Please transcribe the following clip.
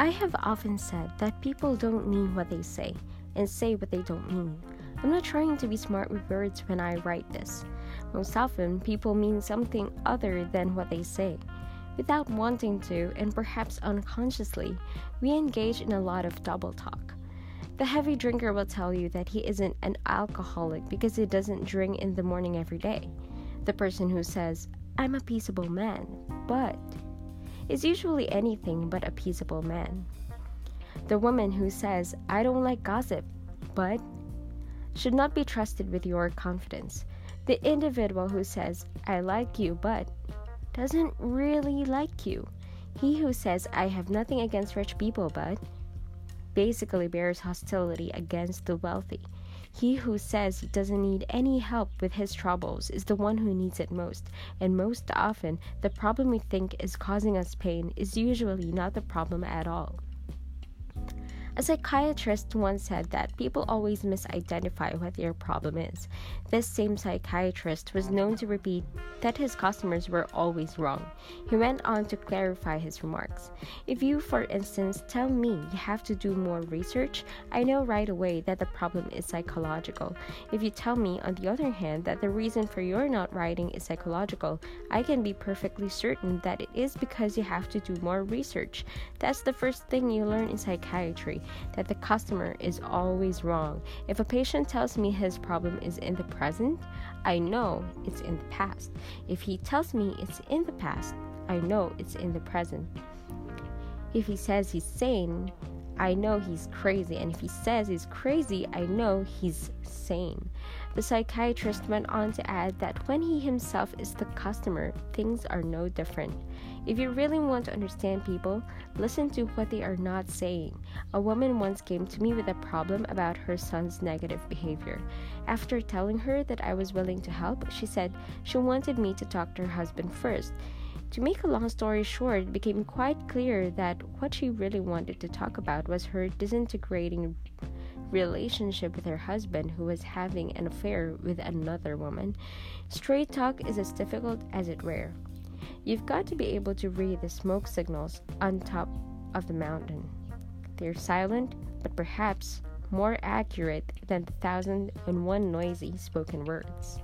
I have often said that people don't mean what they say and say what they don't mean. I'm not trying to be smart with words when I write this. Most often, people mean something other than what they say. Without wanting to, and perhaps unconsciously, we engage in a lot of double talk. The heavy drinker will tell you that he isn't an alcoholic because he doesn't drink in the morning every day. The person who says, I'm a peaceable man, but is usually anything but a peaceable man. The woman who says, I don't like gossip, but should not be trusted with your confidence. The individual who says, I like you, but doesn't really like you. He who says, I have nothing against rich people, but basically bears hostility against the wealthy. He who says he doesn't need any help with his troubles is the one who needs it most, and most often, the problem we think is causing us pain is usually not the problem at all. A psychiatrist once said that people always misidentify what their problem is. This same psychiatrist was known to repeat that his customers were always wrong. He went on to clarify his remarks. If you, for instance, tell me you have to do more research, I know right away that the problem is psychological. If you tell me, on the other hand, that the reason for your not writing is psychological, I can be perfectly certain that it is because you have to do more research. That's the first thing you learn in psychiatry that the customer is always wrong. If a patient tells me his problem is in the present, I know it's in the past. If he tells me it's in the past, I know it's in the present. If he says he's sane, I know he's crazy, and if he says he's crazy, I know he's sane. The psychiatrist went on to add that when he himself is the customer, things are no different. If you really want to understand people, listen to what they are not saying. A woman once came to me with a problem about her son's negative behavior. After telling her that I was willing to help, she said she wanted me to talk to her husband first. To make a long story short, it became quite clear that what she really wanted to talk about was her disintegrating relationship with her husband who was having an affair with another woman. Straight talk is as difficult as it rare. You've got to be able to read the smoke signals on top of the mountain. They're silent, but perhaps more accurate than the thousand and one noisy spoken words.